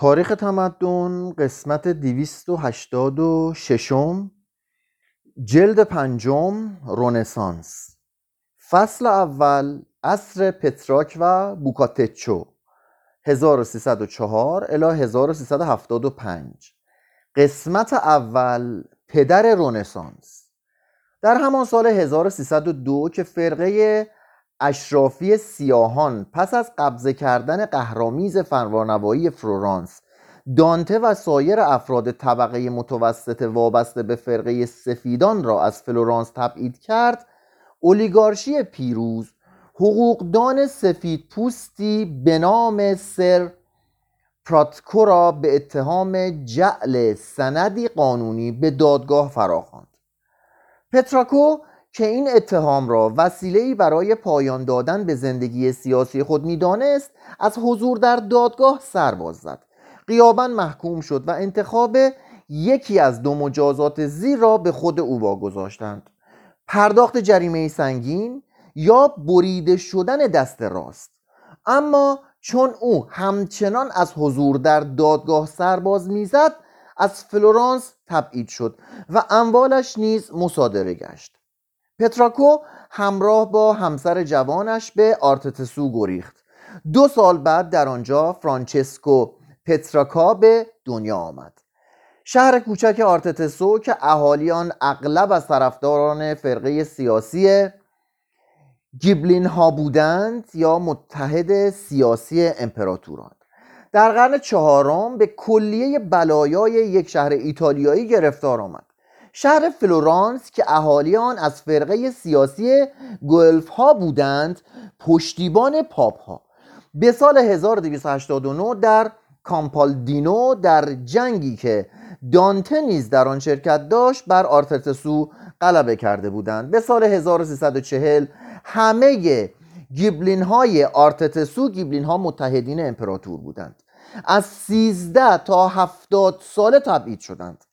تاریخ تمدن قسمت 286 جلد پنجم رونسانس فصل اول عصر پترارک و بوکاتچو 1304 الی 1375 قسمت اول پدر رونسانس در همان سال 1302 که فرقه اشرافی سیاهان پس از قبضه کردن قهرآمیز فرمانروایی فلورانس دانته و سایر افراد طبقه متوسط وابسته به فرقه سفیدان را از فلورانس تبعید کرد اولیگارشی پیروز حقوقدان سفید پوستی به نام سر پتراکو را به اتهام جعل سندی قانونی به دادگاه فراخواند. پتراکو که این اتهام را وسیله‌ای برای پایان دادن به زندگی سیاسی خود می‌دانست از حضور در دادگاه سر باز زد. قیابا محکوم شد و انتخاب یکی از دو مجازات زیر را به خود او واگذاشتند. پرداخت جریمه سنگین یا بریده شدن دست راست. اما چون او همچنان از حضور در دادگاه سرباز می‌زد از فلورانس تبعید شد و اموالش نیز مصادره گشت. پتراکو همراه با همسر جوانش به آرتتسو گریخت. دو سال بعد در آنجا فرانچسکو پتراکا به دنیا آمد. شهر کوچک آرتتسو که اهالی آن اغلب از طرفداران فرقه سیاسی گیبلین ها بودند یا متحد سیاسی امپراتوران. در قرن چهاردهم به کلیه بلایای یک شهر ایتالیایی گرفتار آمد. شهر فلورانس که اهالی آن از فرقه سیاسی گلف ها بودند پشتیبان پاپ ها به سال 1289 در کامپالدینو در جنگی که دانته نیز در آن شرکت داشت بر آرتتسو غلبه کرده بودند. به سال 1340 همه گیبلین های آرتتسو گیبلین ها متحدین امپراتور بودند. از 13 تا 70 ساله تبعید شدند.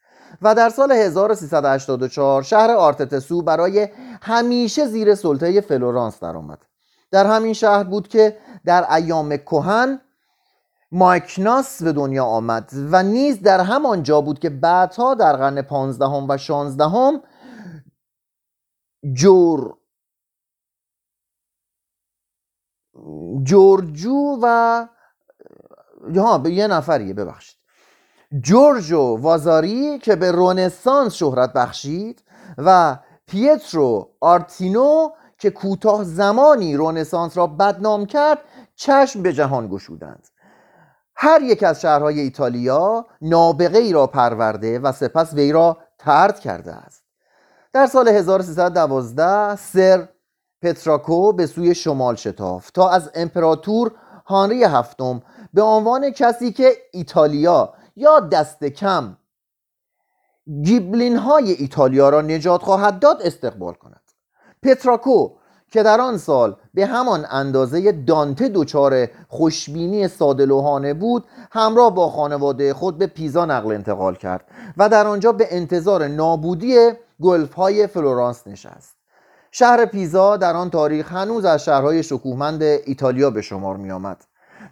و در سال 1384 شهر آرتتسو برای همیشه زیر سلطه فلورانس درآمد. در همین شهر بود که در ایام کهن مایکناس به دنیا آمد و نیز در همان جا بود که بعدها در قرن پانزدهم و شانزدهم جور جورجو و ها به یه نفریه ببخشید. جورجو وازاری که به رونسانس شهرت بخشید و پیترو آرتینو که کوتاه زمانی رونسانس را بدنام کرد چشم به جهان گشودند. هر یک از شهرهای ایتالیا نابغه ای را پرورده و سپس وی را ترد کرده است. در سال 1312 سر پتراکو به سوی شمال شتافت تا از امپراتور هانری هفتم به عنوان کسی که ایتالیا یا دست کم. گیبلین های ایتالیا را نجات خواهد داد استقبال کند. پتراکو که در آن سال به همان اندازه دانته دچار خوشبینی سادلوهانه بود همراه با خانواده خود به پیزا نقل انتقال کرد و در آنجا به انتظار نابودی گلف های فلورانس نشست. شهر پیزا در آن تاریخ هنوز از شهرهای شکوهمند ایتالیا به شمار می آمد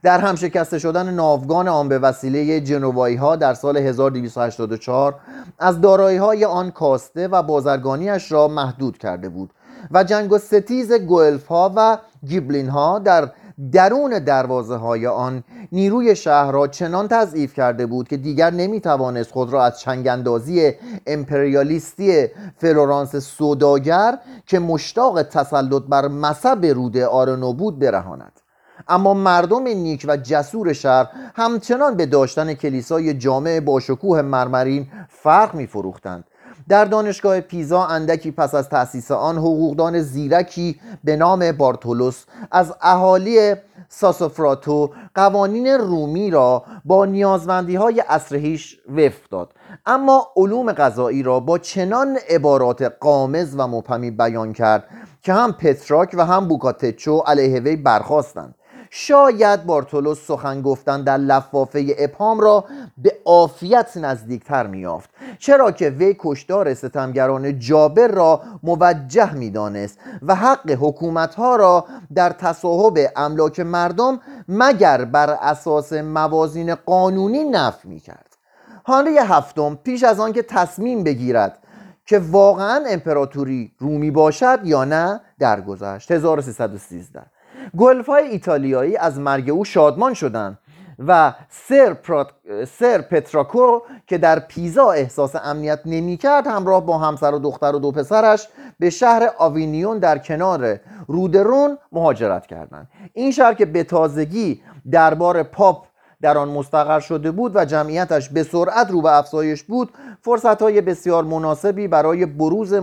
در هم شکسته شدن ناوگان آن به وسیله جنوایی ها در سال 1284 از دارایی های آن کاسته و بازرگانیش را محدود کرده بود و جنگ و ستیز گلف ها و گیبلین ها در درون دروازه های آن نیروی شهر را چنان تضعیف کرده بود که دیگر نمی توانست خود را از چنگندازی امپریالیستی فلورانس سوداگر که مشتاق تسلط بر مصب روده آرنو بود برهاند. اما مردم نیک و جسور شهر همچنان به داشتن کلیسای جامع با شکوه مرمرین فرق می فروختند در دانشگاه پیزا اندکی پس از تأسیس آن حقوقدان زیرکی به نام بارتولوس از اهالی ساسوفراتو قوانین رومی را با نیازمندی های اصرهیش وفق داد. اما علوم غذایی را با چنان عبارات قامز و مبهمی بیان کرد که هم پتراک و هم بوکاتچو علیه وی برخواستند شاید بارتولوس سخن گفتن در لفافه ابهام را به عافیت نزدیکتر میافت چرا که وی کشدار ستمگران جابر را موجه می‌دانست و حق حکومتها را در تصاحب املاک مردم مگر بر اساس موازین قانونی نفی می‌کرد. هانری هفتم پیش از آنکه تصمیم بگیرد که واقعا امپراتوری رومی باشد یا نه درگذشت. 1313 گلفای ایتالیایی از مرگ او شادمان شدند و سر, پرات... سر پتراکو که در پیزا احساس امنیت نمی‌کرد همراه با همسر و دختر و دو پسرش به شهر آوینیون در کنار رودرون مهاجرت کردند. این شهر که به تازگی دربار پاپ در آن مستقر شده بود و جمعیتش به سرعت رو به افزایش بود فرصت های بسیار مناسبی برای بروز,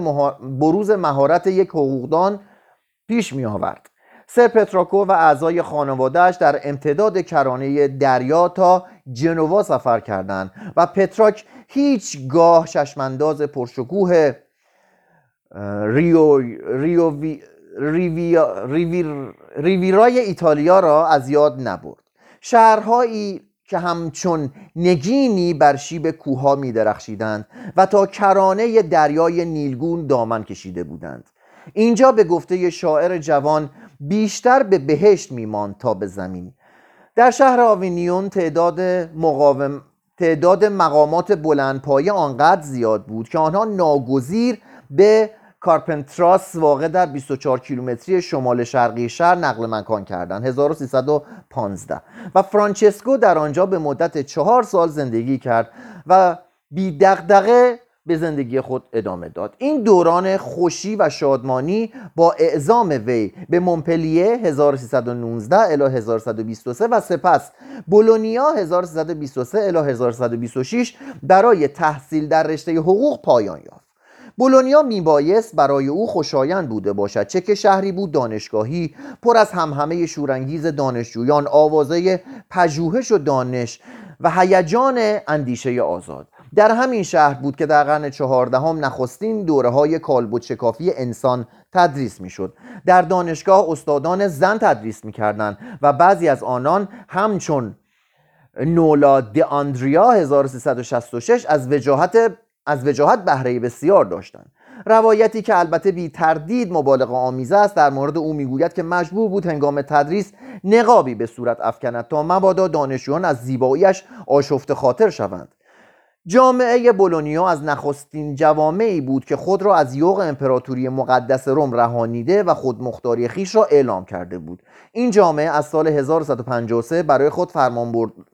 بروز مهارت یک حقوقدان پیش می آورد سر پتراکو و اعضای خانوادهش در امتداد کرانه دریا تا جنوا سفر کردند و پتراک هیچگاه چشمانداز پرشکوه ریو, ریو ریویرای ایتالیا را از یاد نبرد. شهرهایی که همچون نگینی بر شیب کوها می درخشیدند و تا کرانه دریای نیلگون دامن کشیده بودند. اینجا به گفته شاعر جوان بیشتر به بهشت میماند تا به زمین. در شهر آوینیون تعداد مقاوم تعداد مقامات بلندپایه آنقدر زیاد بود که آنها ناگزیر به کارپنتراس واقع در 24 کیلومتری شمال شرقی شهر نقل مکان کردند. 1315 و فرانچسکو در آنجا به مدت چهار سال زندگی کرد و بی دغدغه به زندگی خود ادامه داد. این دوران خوشی و شادمانی با اعزام وی به مونپلیه 1319 الی 1123 و سپس بولونیا 1323 الی 1126 برای تحصیل در رشته حقوق پایان یافت. بولونیا میبایست برای او خوشایند بوده باشد. چه که شهری بود دانشگاهی پر از همهمه شورانگیز دانشجویان آوازه پژوهش و دانش و هیجان اندیشه آزاد. در همین شهر بود که در قرن چهاردهم نخستین دوره های کالبد شکافی انسان تدریس می‌شد. در دانشگاه استادان زن تدریس می‌کردند و بعضی از آنان همچون نولا دی آندریا 1366 از وجاهت از وجاهت بهره بسیار داشتند. روایتی که البته بی تردید مبالغه آمیزه است در مورد او می‌گوید که مجبور بود هنگام تدریس نقابی به صورت افکند تا مبادا دانشجویان از زیباییش آشفت خاطر شوند. جامعه بولونیا از نخستین جوامعی بود که خود را از یوغ امپراتوری مقدس روم رهانیده و خودمختاری خیش را اعلام کرده بود. این جامعه از سال 1153 برای خود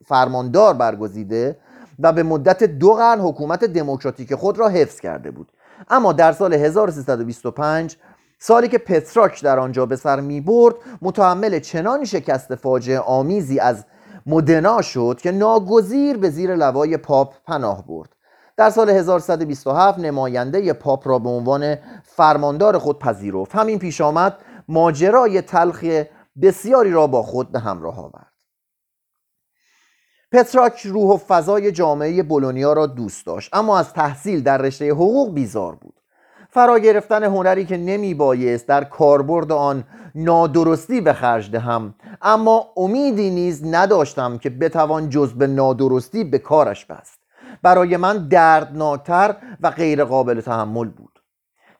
فرماندار برگزیده و به مدت دو قرن حکومت دموکراتیک خود را حفظ کرده بود. اما در سال 1325 سالی که پتراک در آنجا به سر می برد متحمل چنان شکست فاجعه آمیزی از مدنا شد که ناگزیر به زیر لوای پاپ پناه برد. در سال 1127 نماینده پاپ را به عنوان فرماندار خود پذیرفت. همین پیش آمد ماجرای تلخ بسیاری را با خود به همراه آورد. پتراک روح و فضای جامعه بولونیا را دوست داشت اما از تحصیل در رشته حقوق بیزار بود. فرا گرفتن هنری که نمی بایست در کاربرد آن نادرستی به خرج دهم. اما امیدی نیز نداشتم که بتوان جز به نادرستی به کارش بست. برای من دردناکتر و غیر قابل تحمل بود.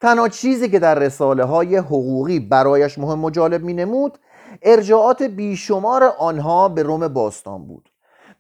تنها چیزی که در رساله های حقوقی برایش مهم و جالب می نمود ارجاعات بیشمار آنها به روم باستان بود.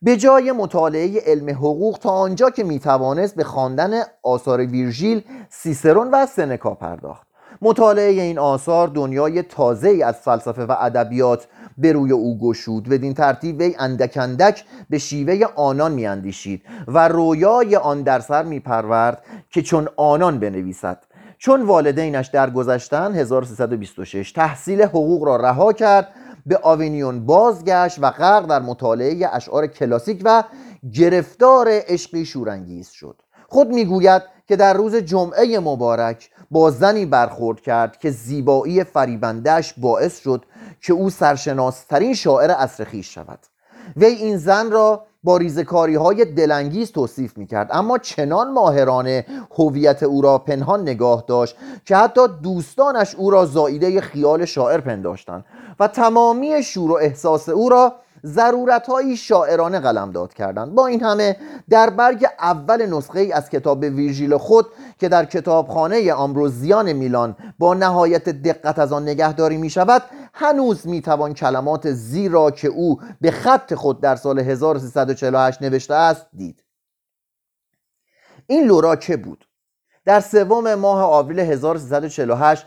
به جای مطالعه علم حقوق تا آنجا که می‌توانست به خواندن آثار ویرژیل سیسرون و سنکا پرداخت. مطالعه این آثار دنیای تازه از فلسفه و ادبیات به روی او گشود. بدین ترتیب وی اندک اندک به شیوه آنان میاندیشید و رویای آن در سر میپرورد که چون آنان بنویسد. چون والدینش درگذشتن 1326 تحصیل حقوق را رها کرد به آوینیون بازگشت و غرق در مطالعه اشعار کلاسیک و گرفتار عشقی شورانگیز شد. خود می‌گوید که در روز جمعه مبارک با زنی برخورد کرد که زیبایی فریبندهش باعث شد که او سرشناسترین شاعر عصر خیش شود. وی این زن را با ریزکاری های دلانگیز توصیف می کرد اما چنان ماهرانه هویت او را پنهان نگاه داشت که حتی دوستانش او را زاییده خیال شاعر پنداشتند. و تمامی شور و احساس او را ضرورتهایی شاعرانه قلمداد کردند. با این همه در برگ اول نسخه از کتاب ویرژیل خود که در کتابخانه آمبروزیان میلان با نهایت دقت از آن نگهداری می شود هنوز می توان کلمات زیر را که او به خط خود در سال 1348 نوشته است دید. این لورا که بود؟ در سوم ماه آوریل 1348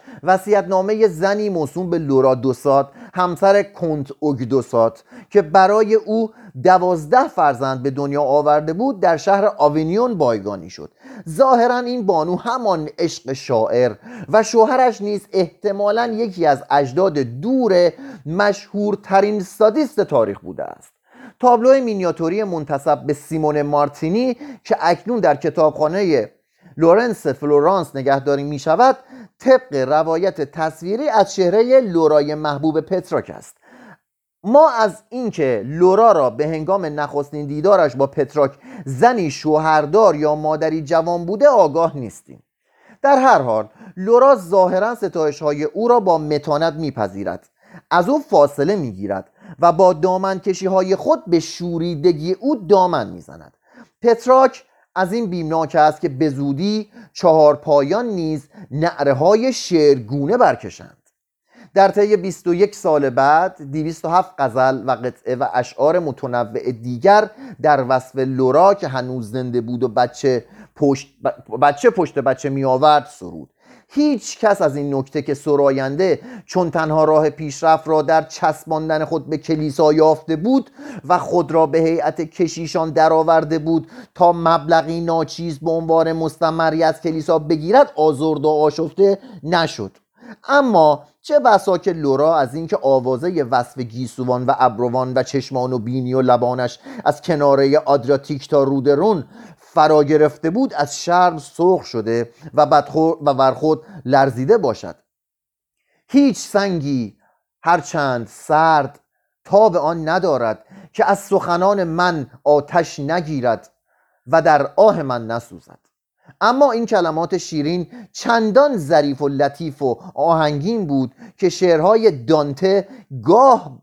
نامه زنی موسوم به لورا دوسات همسر کنت اوگدوسات که برای او دوازده فرزند به دنیا آورده بود در شهر آوینیون بایگانی شد. ظاهرا این بانو همان عشق شاعر و شوهرش نیز احتمالا یکی از اجداد دور مشهورترین سادیست تاریخ بوده است. تابلو مینیاتوری منتسب به سیمون مارتینی که اکنون در کتابخانه لورنس فلورانس نگهداری می شود طبق روایت تصویری از چهره لورای محبوب پتراک است. ما از اینکه لورا را به هنگام نخستین دیدارش با پتراک زنی شوهردار یا مادری جوان بوده آگاه نیستیم. در هر حال لورا ظاهرا ستایش های او را با متانت میپذیرد. از او فاصله می‌گیرد و با دامن کشی های خود به شوریدگی او دامن می‌زند. پتراک از این بیمناک است که به زودی چهار پایان نیز نعره های شعرگونه برکشند. در طی 21 سال بعد 207 غزل و قطعه و اشعار متنوع دیگر در وصف لورا که هنوز زنده بود و بچه پشت بچه پشت بچه می آورد سرود. هیچ کس از این نکته که سراینده چون تنها راه پیشرفت را در چسباندن خود به کلیسا یافته بود و خود را به هیئت کشیشان درآورده بود تا مبلغی ناچیز به عنوان مستمری از کلیسا بگیرد آزرد و آشفته نشد. اما چه بسا که لورا از اینکه آوازه وصف گیسوان و ابروان و چشمان و بینی و لبانش از کناره آدریاتیک تا رودرون فرا گرفته بود از شرم سرخ شده و و بر خود لرزیده باشد. هیچ سنگی هرچند سرد به آن ندارد که از سخنان من آتش نگیرد و در آه من نسوزد. اما این کلمات شیرین چندان ظریف و لطیف و آهنگین بود که شعرهای دانته گاه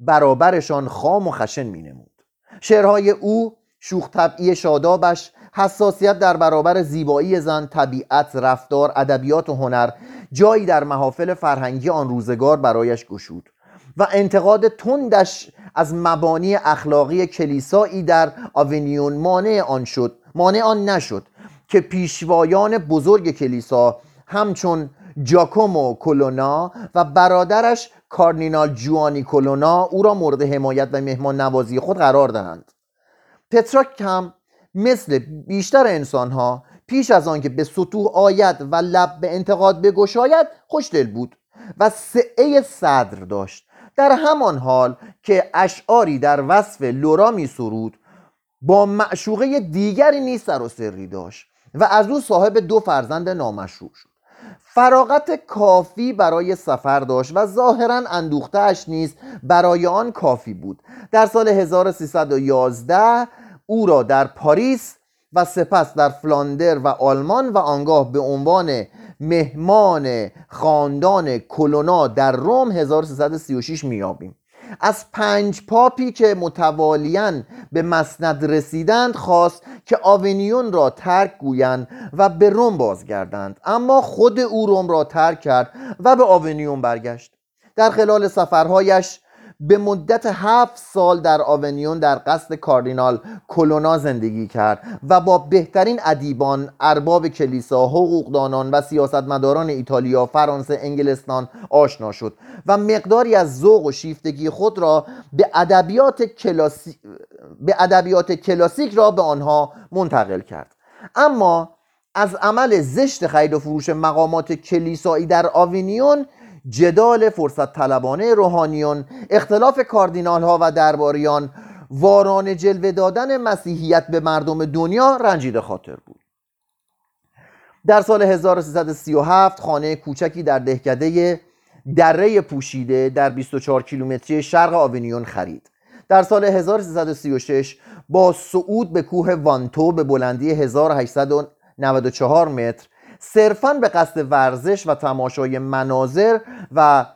برابرشان خام و خشن می نمود شعرهای او شوخ طبعی شادابش حساسیت در برابر زیبایی زن طبیعت رفتار ادبیات و هنر جایی در محافل فرهنگی آن روزگار برایش گشود و انتقاد تندش از مبانی اخلاقی کلیسایی در آونیون مانع آن شد مانع آن نشد که پیشوایان بزرگ کلیسا همچون جاکومو کولونا و برادرش کارنینال جوانی کولونا او را مورد حمایت و مهمان نوازی خود قرار دهند. پتراک هم مثل بیشتر انسانها پیش از آنکه به سطوح آید و لب به انتقاد بگشاید خوشدل بود و سعه صدر داشت. در همان حال که اشعاری در وصف لورا می سرود با معشوقه دیگری نیز سر و سری داشت و از او صاحب دو فرزند نامشروع شد. فراغت کافی برای سفر داشت و ظاهرا اندوختهش نیز برای آن کافی بود. در سال 1311 او را در پاریس و سپس در فلاندر و آلمان و آنگاه به عنوان مهمان خاندان کولونا در روم 1336 میابیم از پنج پاپی که متوالیاً به مسند رسیدند خواست که آونیون را ترک گویند و به روم بازگردند. اما خود او روم را ترک کرد و به آونیون برگشت. در خلال سفرهایش به مدت هفت سال در آونیون در قصد کاردینال کلونا زندگی کرد و با بهترین ادیبان، ارباب کلیسا، حقوقدانان و سیاستمداران ایتالیا، فرانسه، انگلستان آشنا شد و مقداری از ذوق و شیفتگی خود را به ادبیات کلاسی... به ادبیات کلاسیک را به آنها منتقل کرد. اما از عمل زشت خرید و فروش مقامات کلیسایی در آوینیون جدال فرصت طلبانه روحانیون اختلاف کاردینال ها و درباریان واران جلوه دادن مسیحیت به مردم دنیا رنجیده خاطر بود. در سال 1337 خانه کوچکی در دهکده دره پوشیده در 24 کیلومتری شرق آونیون خرید. در سال 1336 با صعود به کوه وانتو به بلندی 1894 متر صرفا به قصد ورزش و تماشای مناظر و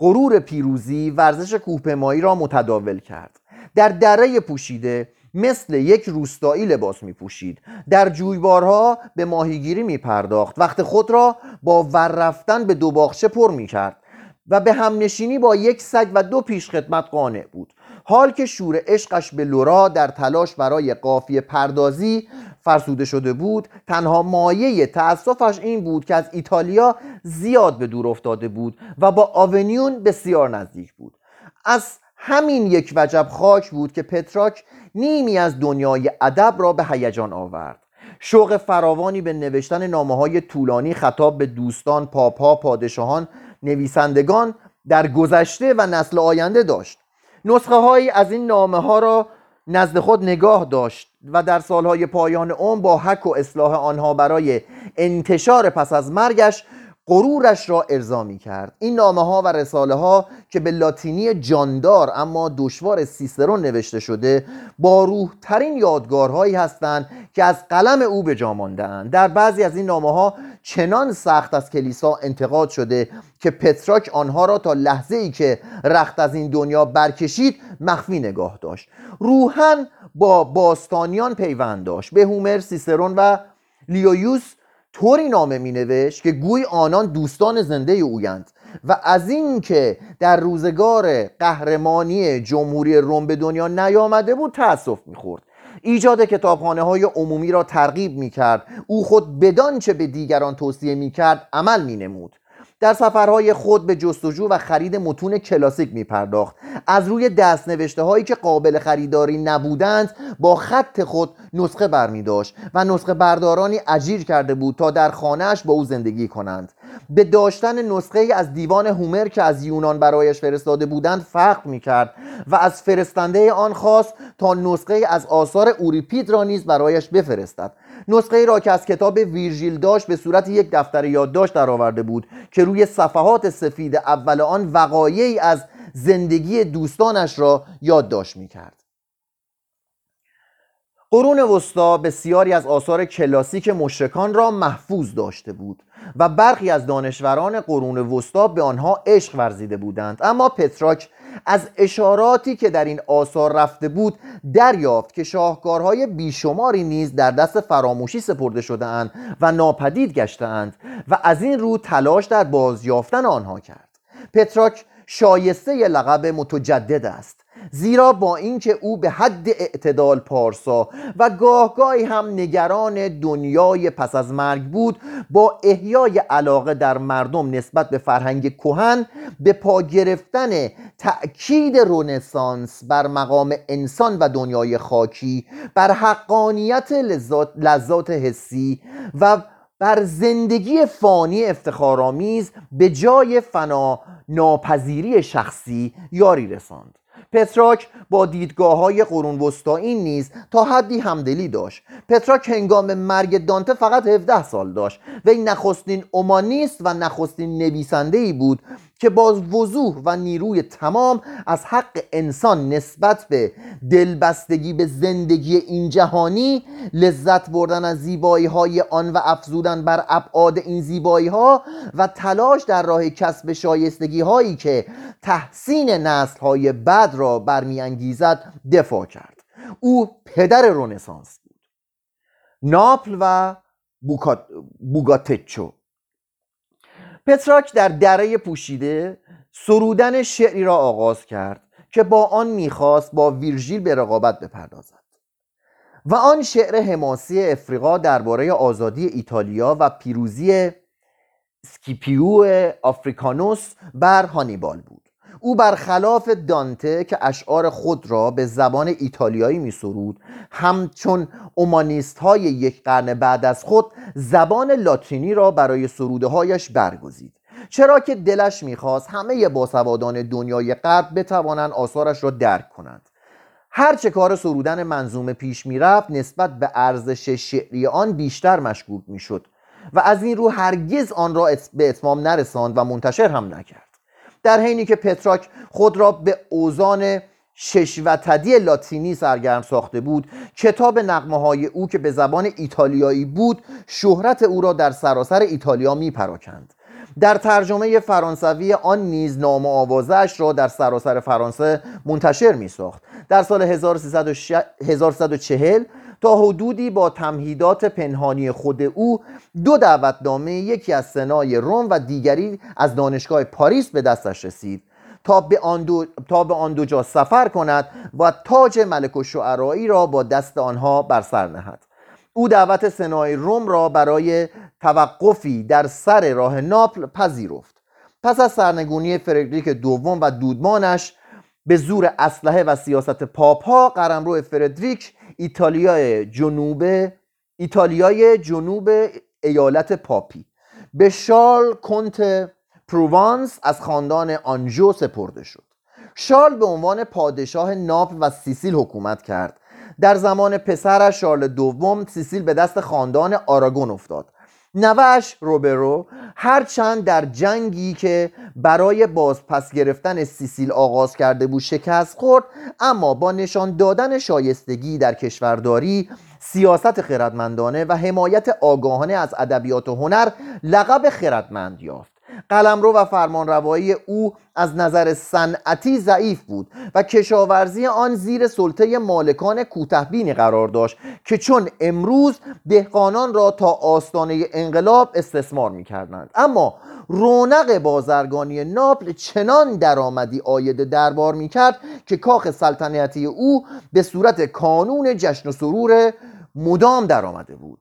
غرور پیروزی ورزش کوهپیمایی را متداول کرد. در دره پوشیده مثل یک روستایی لباس می پوشید در جویبارها به ماهیگیری می پرداخت وقت خود را با ور رفتن به دو باغچه پر می کرد و به همنشینی با یک سگ و دو پیشخدمت قانع بود. حال که شور عشقش به لورا در تلاش برای قافیه پردازی فرسوده شده بود تنها مایه تأسفش این بود که از ایتالیا زیاد به دور افتاده بود و با آونیون بسیار نزدیک بود. از همین یک وجب خاک بود که پتراک نیمی از دنیای ادب را به هیجان آورد. شوق فراوانی به نوشتن نامه های طولانی خطاب به دوستان پاپا پادشاهان نویسندگان در گذشته و نسل آینده داشت. نسخه هایی از این نامه ها را نزد خود نگاه داشت و در سالهای پایان عمر با حک و اصلاح آنها برای انتشار پس از مرگش غرورش را ارضا می کرد این نامه ها و رساله ها که به لاتینی جاندار اما دشوار سیسرون نوشته شده با روح ترین یادگارهایی هستند که از قلم او به جا در بعضی از این نامه ها چنان سخت از کلیسا انتقاد شده که پتراک آنها را تا لحظه ای که رخت از این دنیا برکشید مخفی نگاه داشت. روحن با باستانیان پیوند داشت. به هومر سیسرون و لیویوس طوری نامه می نوشت که گوی آنان دوستان زنده اویند و از اینکه در روزگار قهرمانی جمهوری روم به دنیا نیامده بود تأسف می‌خورد. ایجاد کتابخانه های عمومی را ترغیب می کرد او خود بدان چه به دیگران توصیه می کرد عمل می نمود در سفرهای خود به جستجو و خرید متون کلاسیک می پرداخت از روی دست نوشته هایی که قابل خریداری نبودند با خط خود نسخه برمی داشت و نسخه بردارانی اجیر کرده بود تا در خانهش با او زندگی کنند. به داشتن نسخه از دیوان هومر که از یونان برایش فرستاده بودند فقر می کرد و از فرستنده آن خواست تا نسخه از آثار اوریپید را نیز برایش بفرستد. نسخه ای را که از کتاب ویرژیل داشت به صورت یک دفتر یادداشت درآورده بود که روی صفحات سفید اول آن وقایعی از زندگی دوستانش را یادداشت می‌کرد. قرون وسطا بسیاری از آثار کلاسیک مشرکان را محفوظ داشته بود. و برخی از دانشوران قرون وسطا به آنها عشق ورزیده بودند. اما پتراک از اشاراتی که در این آثار رفته بود دریافت که شاهکارهای بیشماری نیز در دست فراموشی سپرده شده اند و ناپدید گشته اند و از این رو تلاش در بازیافتن آنها کرد. پتراک شایسته لقب متجدد است. زیرا با اینکه او به حد اعتدال پارسا و گاهگاهی هم نگران دنیای پس از مرگ بود با احیای علاقه در مردم نسبت به فرهنگ کهن به پا گرفتن تأکید رنسانس بر مقام انسان و دنیای خاکی بر حقانیت لذات, لذات حسی و بر زندگی فانی افتخارآمیز به جای فنا ناپذیری شخصی یاری رساند. پتراک با دیدگاه های قرون وسطایی نیز تا حدی همدلی داشت. پتراک هنگام مرگ دانته فقط 17 سال داشت. وی نخستین اومانیست و نخستین نویسنده ای بود که با وضوح و نیروی تمام از حق انسان نسبت به دلبستگی به زندگی این جهانی لذت بردن از زیبایی های آن و افزودن بر ابعاد این زیبایی ها و تلاش در راه کسب شایستگی هایی که تحسین نسل های بد را برمیانگیزد دفاع کرد. او پدر رونسانس بود. ناپل و بوکاتچو. پتراک در دره پوشیده سرودن شعری را آغاز کرد که با آن می‌خواست با ویرژیل به رقابت بپردازد. و آن شعر حماسی افریقا درباره آزادی ایتالیا و پیروزی سکیپیو آفریکانوس بر هانیبال بود. او برخلاف دانته که اشعار خود را به زبان ایتالیایی می سرود همچون اومانیست های یک قرن بعد از خود زبان لاتینی را برای سروده هایش برگزید. چرا که دلش می‌خواست همه باسوادان دنیای غرب بتوانند آثارش را درک کنند. هرچه کار سرودن منظومه پیش می‌رفت نسبت به ارزش شعری آن بیشتر مشکوک می‌شد و از این رو هرگز آن را به اتمام نرساند و منتشر هم نکرد. در حینی که پتراک خود را به اوزان شش و تدی لاتینی سرگرم ساخته بود کتاب نقمه های او که به زبان ایتالیایی بود شهرت او را در سراسر ایتالیا می پراکند در ترجمه فرانسوی آن نیز نام آوازش را در سراسر فرانسه منتشر می ساخت در سال 1340 تا حدودی با تمهیدات پنهانی خود او دو دعوتنامه یکی از سنای روم و دیگری از دانشگاه پاریس به دستش رسید. تا به آن دو, تا به آن دو جا سفر کند و تاج ملک و شعرایی را با دست آنها بر سر نهد. او دعوت سنای روم را برای توقفی در سر راه ناپل پذیرفت. پس از سرنگونی فردریک دوم و دودمانش به زور اسلحه و سیاست پاپ ها قرمرو فردریک ایتالیای جنوب ایتالیای جنوب ایالت پاپی. به شارل کنت پروانس از خاندان آنژو سپرده شد. شارل به عنوان پادشاه ناپل و سیسیل حکومت کرد. در زمان پسرش شارل دوم سیسیل به دست خاندان آراگون افتاد. نوه‌ش روبر هرچند در جنگی که برای بازپس گرفتن سیسیل آغاز کرده بود شکست خورد اما با نشان دادن شایستگی در کشورداری سیاست خردمندانه و حمایت آگاهانه از ادبیات و هنر لقب خردمند یافت. قلمرو و فرمانروایی او از نظر صنعتی ضعیف بود و کشاورزی آن زیر سلطه مالکان کوتهبینی قرار داشت که چون امروز دهقانان را تا آستانه انقلاب استثمار می کردند. اما رونق بازرگانی ناپل چنان درآمدی آید دربار می کرد که کاخ سلطنتی او به صورت کانون جشن و سرور مدام درآمده بود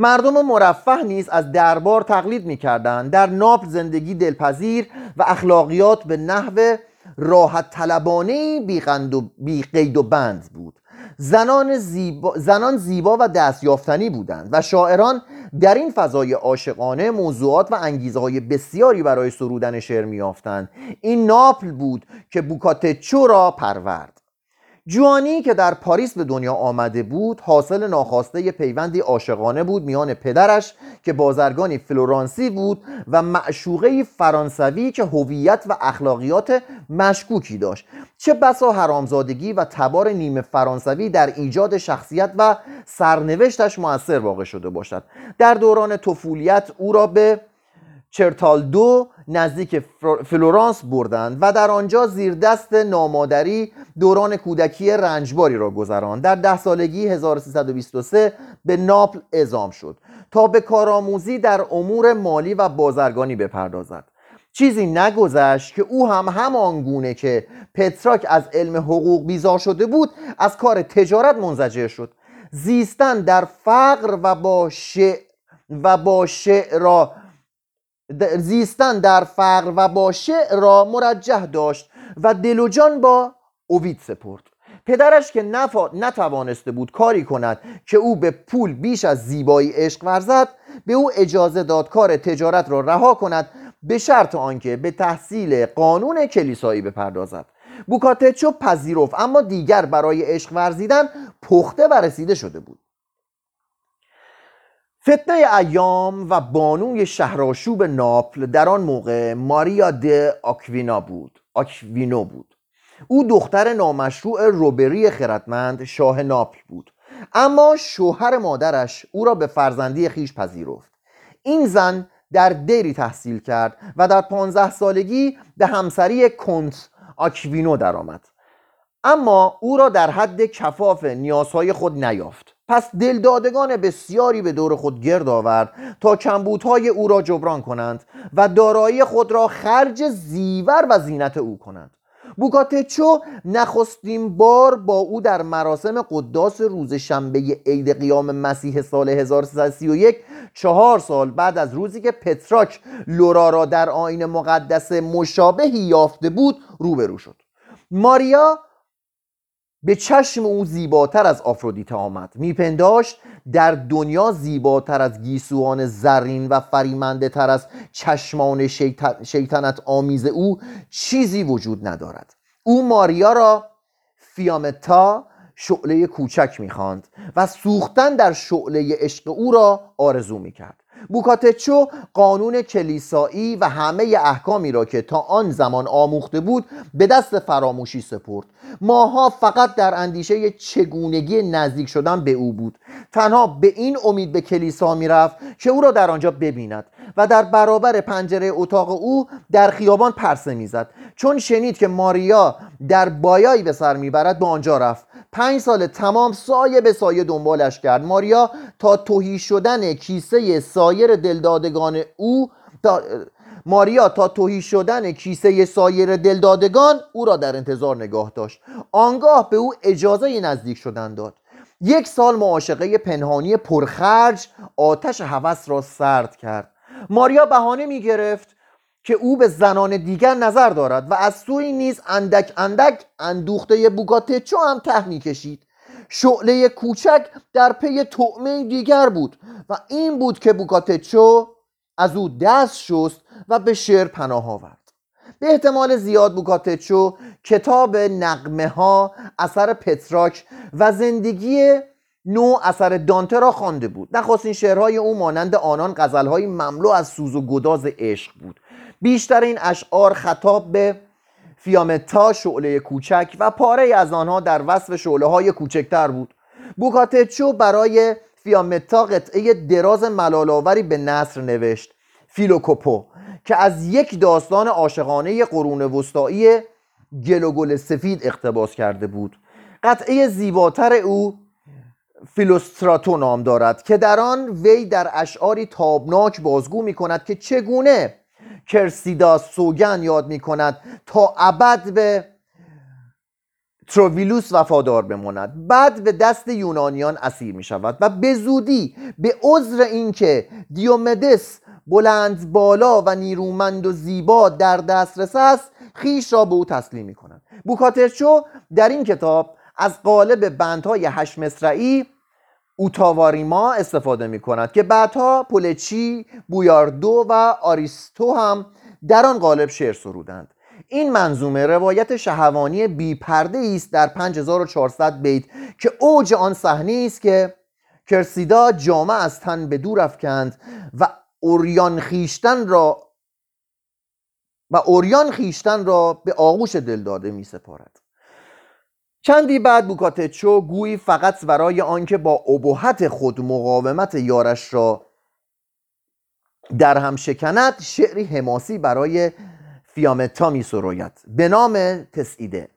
مردم مرفه نیز از دربار تقلید می‌کردند. در ناپل زندگی دلپذیر و اخلاقیات به نحو راحت طلبانه بی, و بی قید و بند بود. زنان زیبا, زنان زیبا و دستیافتنی بودند و شاعران در این فضای عاشقانه موضوعات و انگیزه های بسیاری برای سرودن شعر میافتند این ناپل بود که بوکاتچو را پرورد. جوانی که در پاریس به دنیا آمده بود حاصل ناخواسته پیوندی عاشقانه بود میان پدرش که بازرگانی فلورانسی بود و معشوقه فرانسوی که هویت و اخلاقیات مشکوکی داشت. چه بسا حرامزادگی و تبار نیمه فرانسوی در ایجاد شخصیت و سرنوشتش موثر واقع شده باشد. در دوران طفولیت او را به چرتالدو نزدیک فلورانس بردند و در آنجا زیر دست نامادری دوران کودکی رنجباری را گذراند. در ده سالگی 1323 به ناپل اعزام شد تا به کارآموزی در امور مالی و بازرگانی بپردازد. چیزی نگذشت که او هم همان گونه که پترارک از علم حقوق بیزار شده بود از کار تجارت منزجر شد. زیستن در فقر و با شعر و با را زیستن در فقر و با شعر را مرجح داشت و دل و جان با اوید سپرد. پدرش که نتوانسته بود کاری کند که او به پول بیش از زیبایی عشق ورزد به او اجازه داد کار تجارت را رها کند به شرط آنکه به تحصیل قانون کلیسایی بپردازد. بوکاتچو پذیرفت اما دیگر برای عشق ورزیدن پخته و رسیده شده بود. فتنه ایام و بانوی شهرآشوب ناپل در آن موقع ماریا د آکوینا بود. آکوینو بود. او دختر نامشروع روبری خردمند شاه ناپل بود. اما شوهر مادرش او را به فرزندی خیش پذیرفت. این زن در دیری تحصیل کرد و در پانزده سالگی به همسری کنت آکوینو درآمد. اما او را در حد کفاف نیازهای خود نیافت. پس دلدادگان بسیاری به دور خود گرد آورد تا کمبودهای او را جبران کنند و دارایی خود را خرج زیور و زینت او کنند. بوکاتچو نخستین بار با او در مراسم قداس روز شنبه عید قیام مسیح سال 1331 چهار سال بعد از روزی که پتراک لورا را در آین مقدس مشابهی یافته بود روبرو شد. ماریا به چشم او زیباتر از آفرودیت آمد. میپنداشت در دنیا زیباتر از گیسوان زرین و فریمنده تر از چشمان شیطنت آمیز او چیزی وجود ندارد. او ماریا را فیامتا شعله کوچک می‌خواند و سوختن در شعله عشق او را آرزو می‌کرد. بوکاتچو قانون کلیسایی و همه احکامی را که تا آن زمان آموخته بود به دست فراموشی سپرد. ماها فقط در اندیشه چگونگی نزدیک شدن به او بود. تنها به این امید به کلیسا می‌رفت که او را در آنجا ببیند و در برابر پنجره اتاق او در خیابان پرسه می‌زد. چون شنید که ماریا در بایایی به سر می‌برد به آنجا رفت. پنج سال تمام سایه به سایه دنبالش کرد. ماریا تا توهی شدن کیسه سایر دلدادگان او تا ماریا تا توهی شدن کیسه سایر دلدادگان او را در انتظار نگاه داشت. آنگاه به او اجازه نزدیک شدن داد. یک سال معاشقه پنهانی پرخرج آتش هوس را سرد کرد. ماریا بهانه می گرفت که او به زنان دیگر نظر دارد و از سوی نیز اندک اندک اندوخته بوگاتچو هم ته می کشید شعله کوچک در پی طعمه دیگر بود و این بود که بوگاتچو از او دست شست و به شعر پناه آورد. به احتمال زیاد بوکاتچو کتاب نقمه ها اثر پتراک و زندگی نو اثر دانته را خوانده بود. نخواستین شعرهای او مانند آنان غزلهایی مملو از سوز و گداز عشق بود. بیشتر این اشعار خطاب به فیامتا شعله کوچک و پاره از آنها در وصف شعله های کوچکتر بود. بوکاتچو برای فیامتا قطعه دراز ملالاوری به نصر نوشت فیلوکوپو که از یک داستان عاشقانه قرون وسطایی گل و گل سفید اقتباس کرده بود. قطعه زیباتر او فیلوستراتو نام دارد که در آن وی در اشعاری تابناک بازگو می کند که چگونه کرسیدا سوگن یاد می کند تا ابد به تروویلوس وفادار بماند. بعد به دست یونانیان اسیر می شود و به زودی به عذر اینکه دیومدس بلند بالا و نیرومند و زیبا در دسترس است خیش را به او تسلیم می کند بوکاترچو در این کتاب از قالب بندهای هشت مصرعی اوتاواریما استفاده می کند که بعدها پولچی، بویاردو و آریستو هم در آن قالب شعر سرودند. این منظومه روایت شهوانی بی پرده است در 5400 بیت که اوج آن صحنه است که کرسیدا جامعه از تن به دور افکند و اوریان خیشتن را و اوریان خیشتن را به آغوش دلداده می سپارد چندی بعد بوکاتچو گویی فقط برای آنکه با ابهت خود مقاومت یارش را در هم شکند شعری حماسی برای فیامتا می سروید به نام تسعیده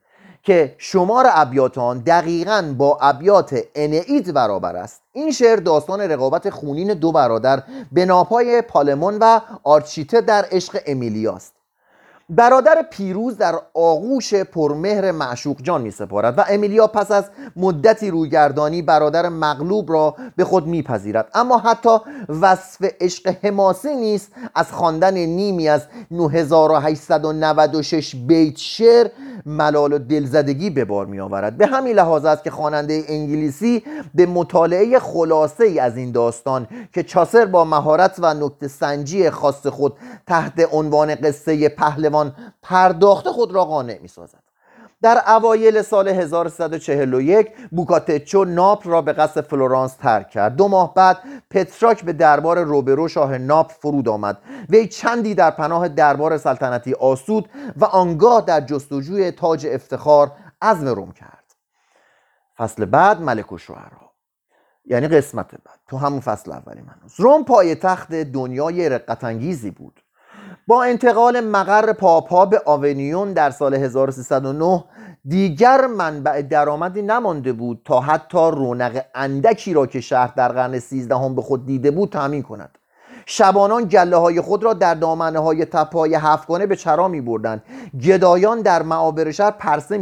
که شمار ابیات آن دقیقا با ابیات انعید برابر است. این شعر داستان رقابت خونین دو برادر به ناپای پالمون و آرچیته در عشق امیلیاست. برادر پیروز در آغوش پرمهر معشوق جان می سپارد و امیلیا پس از مدتی رویگردانی برادر مغلوب را به خود میپذیرد اما حتی وصف عشق حماسی نیست از خواندن نیمی از 9896 بیت شعر ملال و دلزدگی به بار می آورد به همین لحاظ است که خواننده انگلیسی به مطالعه خلاصه ای از این داستان که چاسر با مهارت و نکته سنجی خاص خود تحت عنوان قصه پهلوان پرداخته خود را قانع می سازد در اوایل سال 1341 بوکاتچو ناپل را به قصد فلورانس ترک کرد. دو ماه بعد پتراک به دربار روبرو شاه ناپل فرود آمد. وی چندی در پناه دربار سلطنتی آسود و آنگاه در جستجوی تاج افتخار عزم روم کرد. فصل بعد ملک و شعرا. یعنی قسمت بعد. تو همون فصل اولی من روم پای تخت دنیای رقتانگیزی بود. با انتقال مقر پاپا به آونیون در سال 1309 دیگر منبع درآمدی نمانده بود تا حتی رونق اندکی را که شهر در قرن سیزدهم به خود دیده بود تامین کند. شبانان گله های خود را در دامنه های تپای هفتگانه به چرا می بردن گدایان در معابر شهر پرسه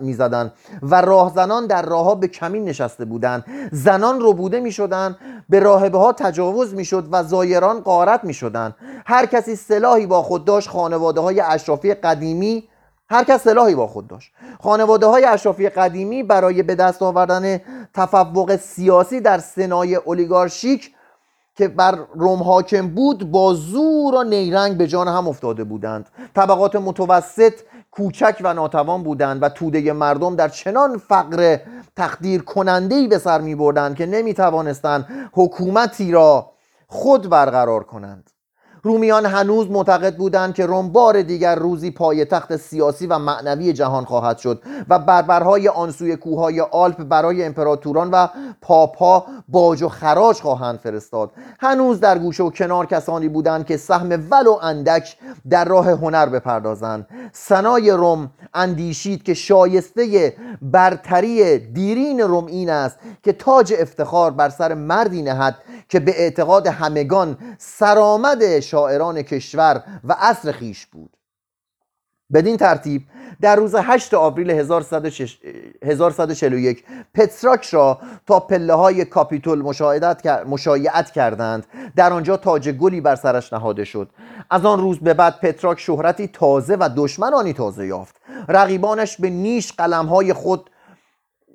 می زدن و راهزنان در راهها به کمین نشسته بودند. زنان ربوده می شدن به راهبه ها تجاوز می شد و زایران قارت می شدن هر کسی سلاحی با خود داشت خانواده های اشرافی قدیمی هر کس سلاحی با خود داشت. خانواده های اشرافی قدیمی برای به دست آوردن تفوق سیاسی در سنای اولیگارشیک که بر روم حاکم بود با زور و نیرنگ به جان هم افتاده بودند. طبقات متوسط کوچک و ناتوان بودند و توده مردم در چنان فقر تقدیر کنندهی به سر می بردند که نمی توانستند حکومتی را خود برقرار کنند. رومیان هنوز معتقد بودند که روم بار دیگر روزی پایتخت سیاسی و معنوی جهان خواهد شد و بربرهای آنسوی کوههای آلپ برای امپراتوران و پاپا باج و خراج خواهند فرستاد. هنوز در گوشه و کنار کسانی بودند که سهم ولو اندک در راه هنر بپردازند. سنای روم اندیشید که شایسته برتری دیرین روم این است که تاج افتخار بر سر مردی نهد که به اعتقاد همگان سرآمد شاعران کشور و عصر خیش بود. بدین ترتیب در روز 8 آوریل 1141 پترارک را تا پله های کاپیتول مشایعت کردند. در آنجا تاج گلی بر سرش نهاده شد. از آن روز به بعد پترارک شهرتی تازه و دشمنانی تازه یافت. رقیبانش به نیش قلمهای خود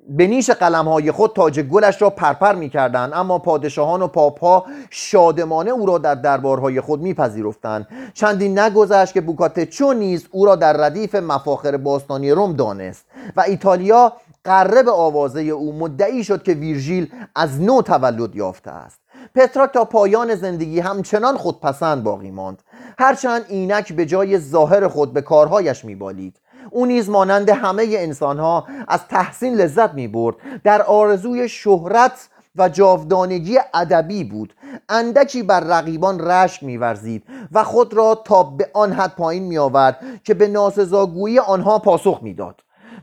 به نیش قلم های خود تاج گلش را پرپر می کردن اما پادشاهان و پاپ‌ها شادمانه او را در دربارهای خود میپذیرفتند. چندین نگذشت که بوکاتچو نیز او را در ردیف مفاخر باستانی روم دانست و ایتالیا قره به آوازه او مدعی شد که ویرژیل از نو تولد یافته است. پتراک تا پایان زندگی همچنان خودپسند باقی ماند. هرچند اینک به جای ظاهر خود به کارهایش میبالید. او نیز مانند همه انسان ها از تحسین لذت می برد در آرزوی شهرت و جاودانگی ادبی بود. اندکی بر رقیبان رشک میورزید و خود را تا به آن حد پایین می آورد که به ناسزاگویی آنها پاسخ می‌داد.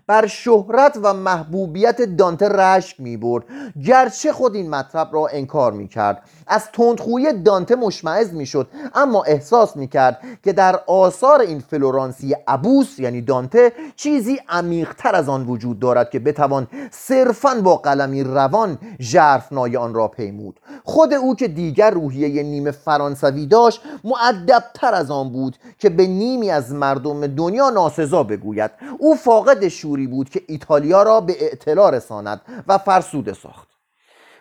بر شهرت و محبوبیت دانته رشک می برد گرچه خود این مطلب را انکار می کرد از تندخویی دانته مشمعز می شد اما احساس می کرد که در آثار این فلورانسی ابوس یعنی دانته چیزی عمیقتر از آن وجود دارد که بتوان صرفا با قلمی روان ژرفنای آن را پیمود. خود او که دیگر روحیه نیمه فرانسوی داشت معدبتر از آن بود که به نیمی از مردم دنیا ناسزا بگوید. او فاقد شوری بود که ایتالیا را به اعتلا رساند و فرسوده ساخت.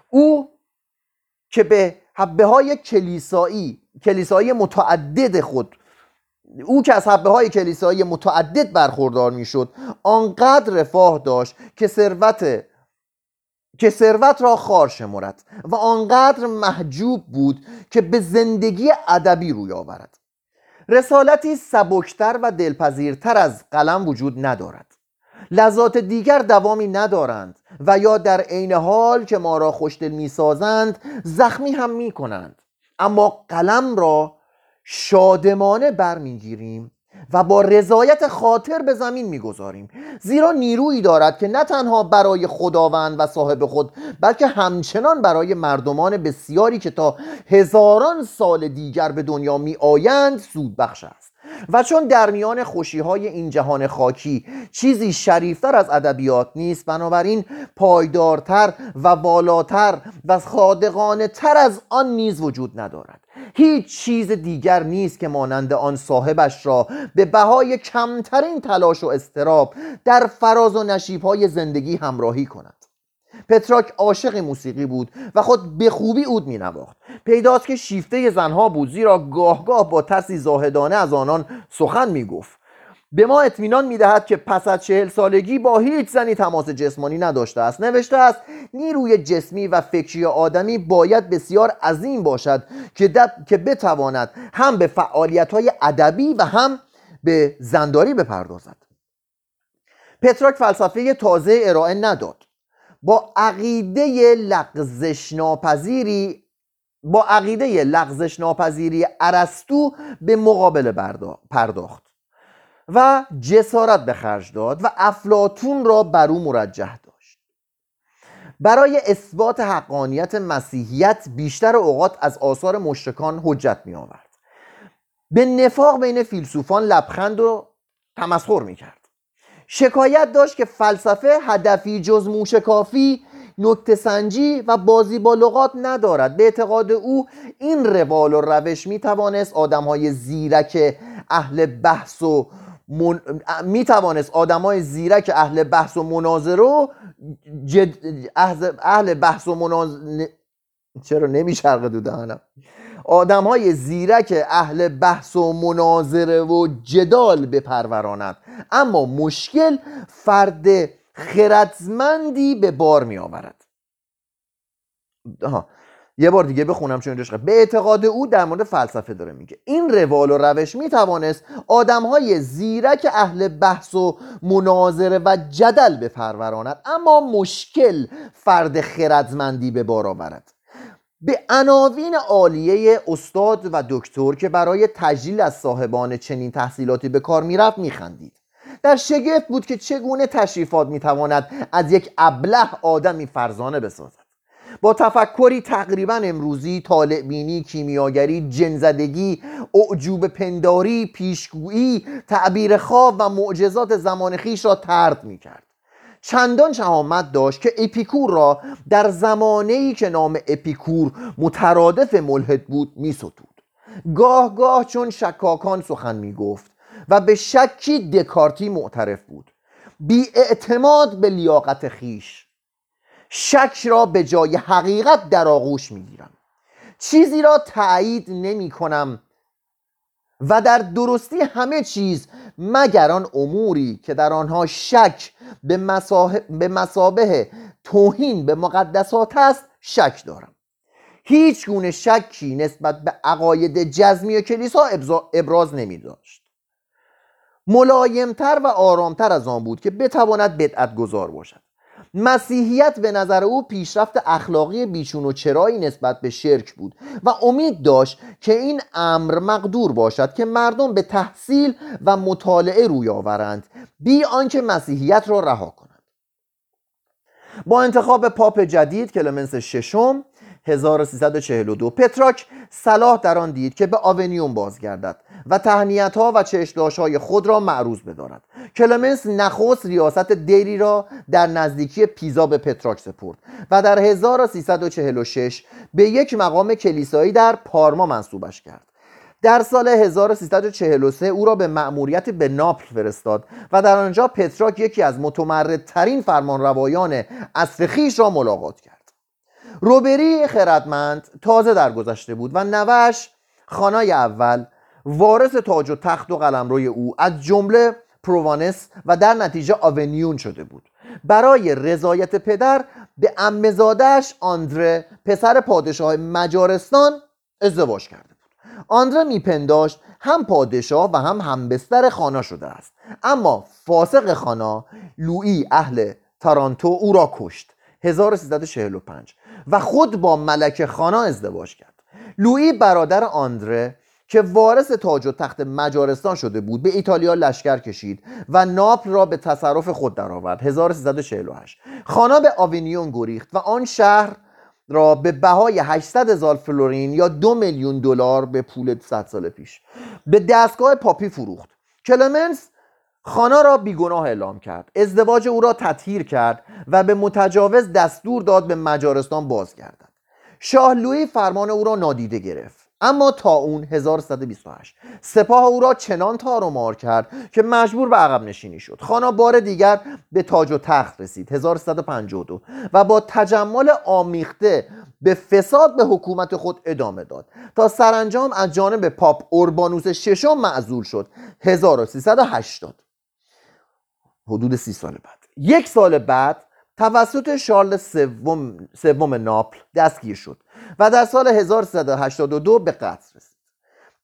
او که به حبه های کلیسایی کلیسایی متعدد خود او که از حبه های کلیسایی متعدد برخوردار می‌شد آنقدر رفاه داشت که ثروت که ثروت را خار شمرد و آنقدر محجوب بود که به زندگی ادبی روی آورد. رسالتی سبکتر و دلپذیرتر از قلم وجود ندارد. لذات دیگر دوامی ندارند و یا در عین حال که ما را خوشدل می‌سازند زخمی هم می‌کنند. اما قلم را شادمانه برمیگیریم و با رضایت خاطر به زمین می‌گذاریم. زیرا نیرویی دارد که نه تنها برای خداوند و صاحب خود بلکه همچنان برای مردمان بسیاری که تا هزاران سال دیگر به دنیا می آیند سود بخش است. و چون در میان خوشی های این جهان خاکی چیزی شریفتر از ادبیات نیست بنابراین پایدارتر و بالاتر و صادقانه تر از آن نیز وجود ندارد. هیچ چیز دیگر نیست که مانند آن صاحبش را به بهای کمترین تلاش و استراب در فراز و نشیب های زندگی همراهی کند. پتراک عاشق موسیقی بود و خود به خوبی اود می نواخت پیداست که شیفته زنها بود زیرا گاه گاه با ترسی زاهدانه از آنان سخن می گفت به ما اطمینان می‌دهد که پس از چهل سالگی با هیچ زنی تماس جسمانی نداشته است. نوشته است نیروی جسمی و فکری آدمی باید بسیار عظیم باشد که, که بتواند هم به فعالیت های ادبی و هم به زنداری بپردازد. پتراک فلسفه تازه ارائه نداد. با عقیده لغزش ناپذیری با عقیده لغزش ناپذیری ارسطو به مقابله پرداخت و جسارت به خرج داد و افلاتون را بر او مرجح داشت. برای اثبات حقانیت مسیحیت بیشتر اوقات از آثار مشرکان حجت می آورد به نفاق بین فیلسوفان لبخند و تمسخر می کرد شکایت داشت که فلسفه هدفی جز موشکافی نکته سنجی و بازی با لغات ندارد. به اعتقاد او این روال و روش می توانست آدم های زیرک اهل بحث و من... می توانست آدم های زیرک اهل بحث و مناظره جد... اهل بحث و مناظره چرا نمیچرقه دو دهنم؟ آدم های زیرک اهل بحث و مناظره و جدال بپروراند. اما مشکل فرد خردمندی به بار می آورد یه بار دیگه بخونم چون اینجاش به اعتقاد او در مورد فلسفه داره میگه. این روال و روش می‌توانست آدمهای زیرک اهل بحث و مناظره و جدل بپروراند. اما مشکل فرد خردمندی به بار آورد. به عناوین عالیه استاد و دکتر که برای تجلیل از صاحبان چنین تحصیلاتی به کار می‌رفت میخندید. در شگفت بود که چگونه تشریفات می‌تواند از یک ابله آدمی فرزانه بسازد. با تفکری تقریبا امروزی طالعبینی کیمیاگری جنزدگی اعجوب پنداری پیشگویی تعبیر خواب و معجزات زمان خیش را ترد می کرد چندان شهامت داشت که اپیکور را در زمانه که نام اپیکور مترادف ملحد بود می ستود گاه گاه چون شکاکان سخن می گفت و به شکی دکارتی معترف بود. بی اعتماد به لیاقت خیش. شک را به جای حقیقت در آغوش می‌گیرم. چیزی را تایید نمی کنم و در درستی همه چیز مگر آن اموری که در آنها شک به, به مسابه توهین به مقدسات است شک دارم. هیچ گونه شکی نسبت به عقاید جزمی و کلیسا ابراز نمی داشت ملایمتر و آرامتر از آن بود که بتواند بدعت گذار باشد. مسیحیت به نظر او پیشرفت اخلاقی بیچون و چرایی نسبت به شرک بود و امید داشت که این امر مقدور باشد که مردم به تحصیل و مطالعه روی آورند بی آنکه مسیحیت را رها کنند. با انتخاب پاپ جدید کلمنس ششم 1342. پترارک صلاح در آن دید که به آونیون بازگردد و تهنیت ها و چشمداشت های خود را معروض بدارد. کلمنس نخست ریاست دیری را در نزدیکی پیزا به پترارک سپرد و در 1346 به یک مقام کلیسایی در پارما منصوبش کرد. در سال 1343 او را به مأموریت به ناپل فرستاد و در آنجا پتراک یکی از متمردترین فرمانروایان اصر را ملاقات کرد. روبری خردمند تازه درگذشته بود و نوش خانای اول وارث تاج و تخت و قلمروی او از جمله پروانس و در نتیجه آونیون شده بود. برای رضایت پدر به امزادش آندره پسر پادشاه مجارستان ازدواج کرده بود. آندره میپنداشت هم پادشاه و هم همبستر خانا شده است. اما فاسق خانا لویی اهل تارانتو او را کشت. 1345 و خود با ملک خانا ازدواج کرد. لویی برادر آندره که وارث تاج و تخت مجارستان شده بود به ایتالیا لشکر کشید و ناپل را به تصرف خود درآورد. 1348 خانا به آوینیون گریخت و آن شهر را به بهای 800 هزار فلورین یا دو میلیون دلار به پول 100 سال پیش به دستگاه پاپی فروخت. کلمنس خانا را بیگناه اعلام کرد. ازدواج او را تطهیر کرد و به متجاوز دستور داد به مجارستان بازگردد. شاه لوی فرمان او را نادیده گرفت. اما تا اون 1128 سپاه او را چنان تار و کرد که مجبور به عقب نشینی شد. خانا بار دیگر به تاج و تخت رسید. 1152 و با تجمل آمیخته به فساد به حکومت خود ادامه داد. تا سرانجام از جانب پاپ اوربانوس ششم معزول شد. 1380 حدود سی سال بعد. یک سال بعد توسط شارل سوم, سوم ناپل دستگیر شد و در سال 1382 به قتل رسید.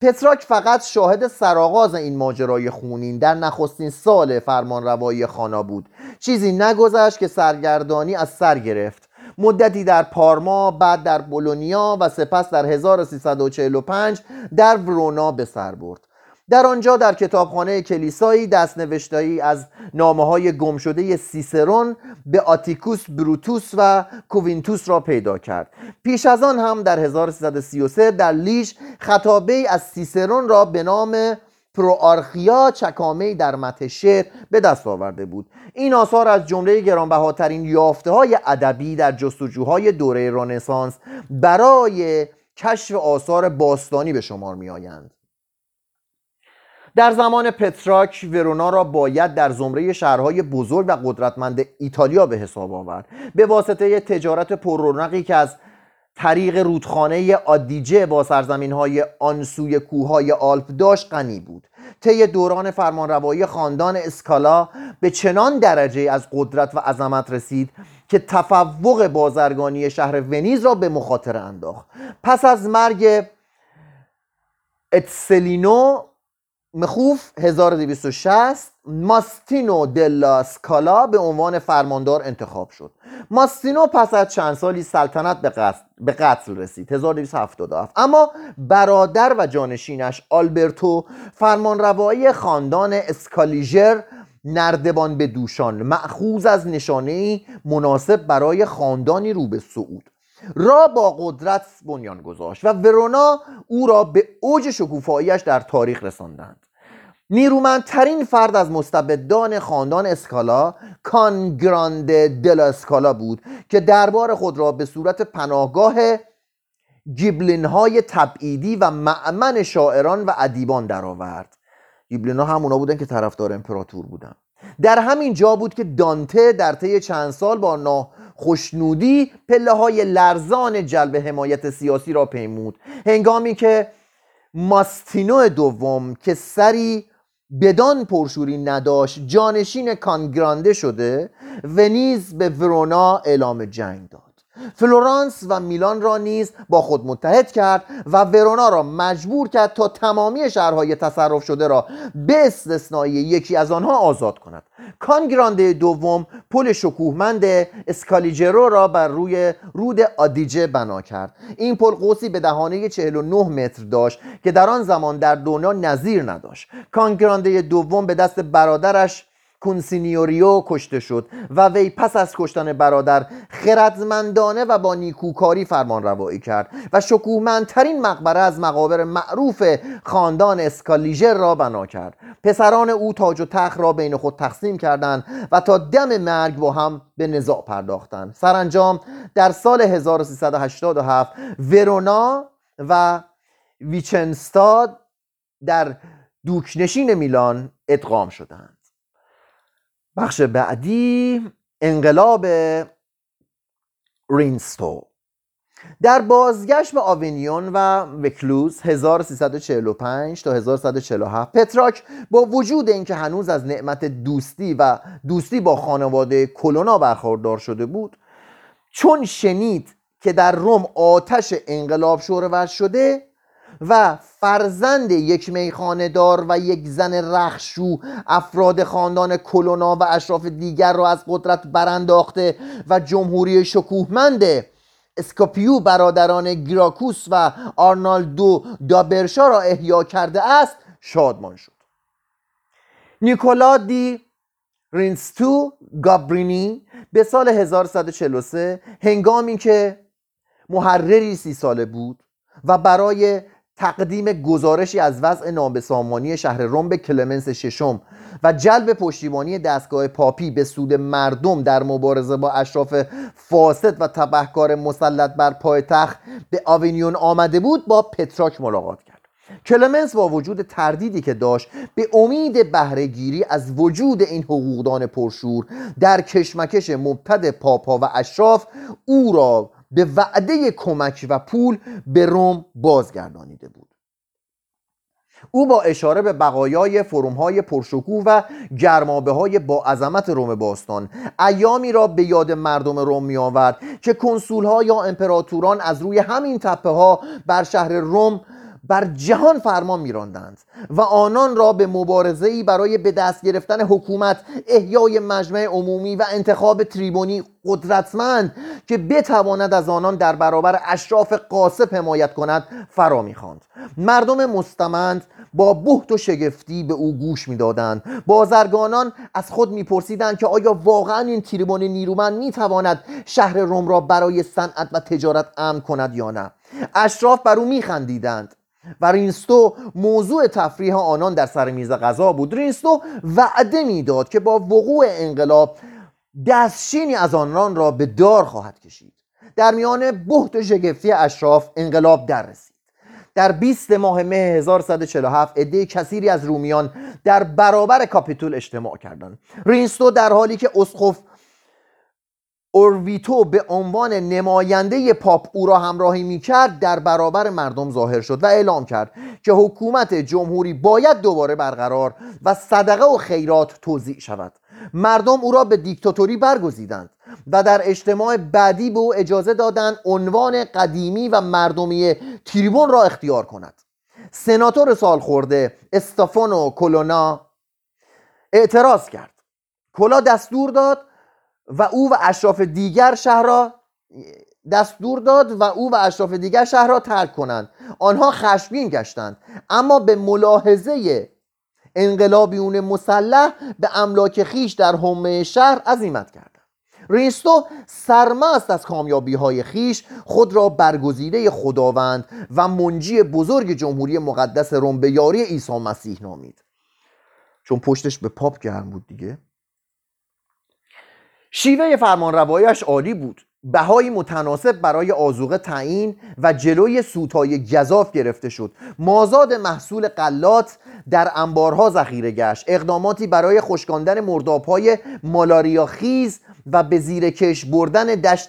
پترارک فقط شاهد سرآغاز این ماجرای خونین در نخستین سال فرمانروایی خوانا بود. چیزی نگذشت که سرگردانی از سر گرفت. مدتی در پارما بعد در بولونیا و سپس در 1345 در ورونا به سر برد. در آنجا در کتابخانه کلیسایی دستنوشتایی از نامه های گمشده سیسرون به آتیکوس بروتوس و کووینتوس را پیدا کرد. پیش از آن هم در 1333 در لیش خطابه از سیسرون را به نام پروآرخیا چکامه در مت شعر به دست آورده بود. این آثار از جمله گرانبهاترین یافته های ادبی در جستجوهای دوره رنسانس برای کشف آثار باستانی به شمار می آیند در زمان پتراک ورونا را باید در زمره شهرهای بزرگ و قدرتمند ایتالیا به حساب آورد. به واسطه تجارت پررونقی که از طریق رودخانه آدیجه با سرزمین های آنسوی کوههای آلپ داشت غنی بود. طی دوران فرمانروایی خاندان اسکالا به چنان درجه از قدرت و عظمت رسید که تفوق بازرگانی شهر ونیز را به مخاطره انداخت. پس از مرگ اتسلینو مخوف 1260 ماستینو دلا سکالا به عنوان فرماندار انتخاب شد. ماستینو پس از چند سالی سلطنت به قتل, به قتل رسید. 1277 اما برادر و جانشینش آلبرتو فرمانروایی خاندان اسکالیژر نردبان به دوشان معخوز از نشانه مناسب برای خاندانی رو به صعود. را با قدرت بنیان گذاشت و ورونا او را به اوج شکوفاییش در تاریخ رساندند. نیرومندترین فرد از مستبدان خاندان اسکالا کان گراند دل اسکالا بود که دربار خود را به صورت پناهگاه گیبلین های تبعیدی و معمن شاعران و ادیبان درآورد. گیبلین ها همونا بودن که طرفدار امپراتور بودن. در همین جا بود که دانته در طی چند سال با ناخشنودی پله های لرزان جلب حمایت سیاسی را پیمود. هنگامی که ماستینو دوم که سری بدان پرشوری نداشت جانشین کانگرانده شده ونیز به ورونا اعلام جنگ داد. فلورانس و میلان را نیز با خود متحد کرد و ورونا را مجبور کرد تا تمامی شهرهای تصرف شده را به استثنای یکی از آنها آزاد کند. کانگرانده دوم پل شکوهمند اسکالیجرو را بر روی رود آدیجه بنا کرد. این پل قوسی به دهانه 49 متر داشت که در آن زمان در دنیا نظیر نداشت. کانگرانده دوم به دست برادرش کونسینیوریو کشته شد و وی پس از کشتن برادر خردمندانه و با نیکوکاری فرمان روایی کرد و شکوهمندترین مقبره از مقابر معروف خاندان اسکالیژر را بنا کرد. پسران او تاج و تخت را بین خود تقسیم کردند و تا دم مرگ با هم به نزاع پرداختند. سرانجام در سال 1387 ورونا و ویچنستاد در دوکنشین میلان ادغام شدند. بخش بعدی انقلاب رینستو. در بازگشت به آوینیون و وکلوز 1345 تا 1147 پتراک با وجود اینکه هنوز از نعمت دوستی و دوستی با خانواده کلونا برخوردار شده بود چون شنید که در روم آتش انقلاب شورور شده و فرزند یک میخانه دار و یک زن رخشو افراد خاندان کلونا و اشراف دیگر را از قدرت برانداخته و جمهوری شکوهمند اسکاپیو برادران گراکوس و آرنالدو دابرشا را احیا کرده است شادمان شد. نیکولا دی رینستو گابرینی به سال 1143 هنگامی که محرری سی ساله بود و برای تقدیم گزارشی از وضع نابسامان شهر روم به کلمنس ششم و جلب پشتیبانی دستگاه پاپی به سود مردم در مبارزه با اشراف فاسد و تبهکار مسلط بر پایتخت به آوینیون آمده بود با پترارک ملاقات کرد. کلمنس با وجود تردیدی که داشت به امید بهرهگیری از وجود این حقوقدان پرشور در کشمکش مبتد پاپا و اشراف او را به وعده کمک و پول به روم بازگردانیده بود. او با اشاره به بقایای فروم های پرشکوه و گرمابه های با عظمت روم باستان ایامی را به یاد مردم روم می آورد که کنسول ها یا امپراتوران از روی همین تپه ها بر شهر روم بر جهان فرمان میراندند و آنان را به مبارزه برای به دست گرفتن حکومت احیای مجمع عمومی و انتخاب تریبونی قدرتمند که بتواند از آنان در برابر اشراف قاسب حمایت کند فرا می‌خواند. مردم مستمند با بحت و شگفتی به او گوش می‌دادند. بازرگانان از خود میپرسیدند که آیا واقعا این تریبون نیرومند می‌تواند شهر روم را برای صنعت و تجارت امن کند یا نه. اشراف بر او میخندیدند. و رینستو موضوع تفریح آنان در سر میز غذا بود. رینستو وعده می‌داد که با وقوع انقلاب دستشینی از آنان را به دار خواهد کشید. در میان بحت و شگفتی اشراف انقلاب در رسید در 20 ماه مه 1147 عده کثیری از رومیان در برابر کاپیتول اجتماع کردند. رینستو در حالی که اسقف اورویتو به عنوان نماینده پاپ او را همراهی می کرد در برابر مردم ظاهر شد و اعلام کرد که حکومت جمهوری باید دوباره برقرار و صدقه و خیرات توضیح شود. مردم او را به دیکتاتوری برگزیدند و در اجتماع بعدی به او اجازه دادند عنوان قدیمی و مردمی تریبون را اختیار کند. سناتور سال خورده استافانو کلونا اعتراض کرد. کلا دستور داد و او و اشراف دیگر شهر را دستور داد و او و اشراف دیگر شهر را ترک کنند. آنها خشمگین گشتند. اما به ملاحظه انقلابیون مسلح به املاک خیش در حومه شهر عزیمت کردند. ریستو سرمست از کامیابی های خیش خود را برگزیده خداوند و منجی بزرگ جمهوری مقدس روم به یاری عیسی مسیح نامید. چون پشتش به پاپ گرم بود دیگه. شیوه فرمانروایش عالی بود. بهایی متناسب برای آزوقه تعیین و جلوی سوتای گذاف گرفته شد. مازاد محصول قلات در انبارها ذخیره گشت. اقداماتی برای خشکاندن مردابهای مالاریا خیز و به زیر کش بردن دشت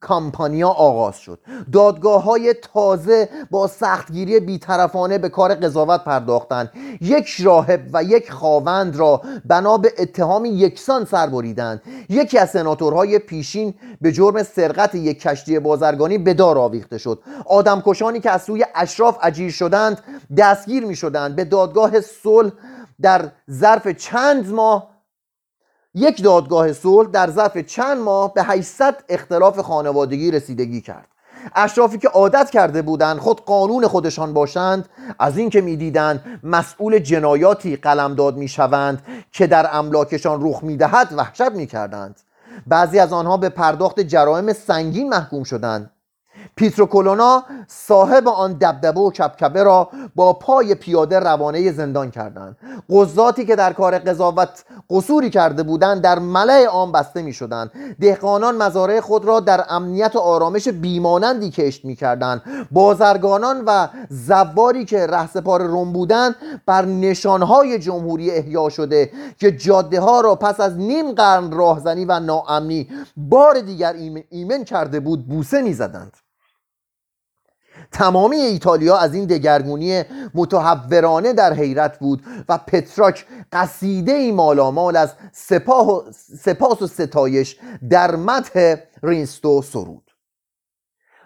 کامپانیا آغاز شد. دادگاه های تازه با سختگیری بیطرفانه به کار قضاوت پرداختند. یک راهب و یک خاوند را بنا به اتهام یکسان سر بریدند. یکی از سناتورهای پیشین به جرم سرقت یک کشتی بازرگانی به دار آویخته شد. آدمکشانی که از سوی اشراف اجیر شدند دستگیر می شدند به دادگاه صلح در ظرف چند ماه یک دادگاه صلح در ظرف چند ماه به 800 اختلاف خانوادگی رسیدگی کرد. اشرافی که عادت کرده بودند خود قانون خودشان باشند از اینکه می‌دیدند مسئول جنایاتی قلمداد می‌شوند که در املاکشان رخ می‌دهد وحشت می‌کردند. بعضی از آنها به پرداخت جرائم سنگین محکوم شدند. پیترو کولونا صاحب آن دبدبه و کبکبه را با پای پیاده روانه زندان کردند. قضاتی که در کار قضاوت قصوری کرده بودند در ملع عام بسته می شدند دهقانان مزارع خود را در امنیت و آرامش بیمانندی کشت می کردند بازرگانان و زواری که رهسپار روم بودند بر نشانهای جمهوری احیا شده که جاده ها را پس از نیم قرن راهزنی و ناامنی بار دیگر ایمن کرده بود بوسه می زدند تمامی ایتالیا از این دگرگونی متهورانه در حیرت بود و پترارک قصیده ای مالامال از سپاه و سپاس و ستایش در مدح رینتسو سرود.